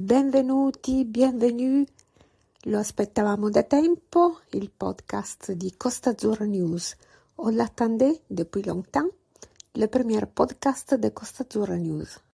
Benvenuti, bienvenue. Lo aspettavamo da tempo, il podcast di Costa Azzurra News. On l'attendait depuis longtemps, le premier podcast de Costa Azzurra News.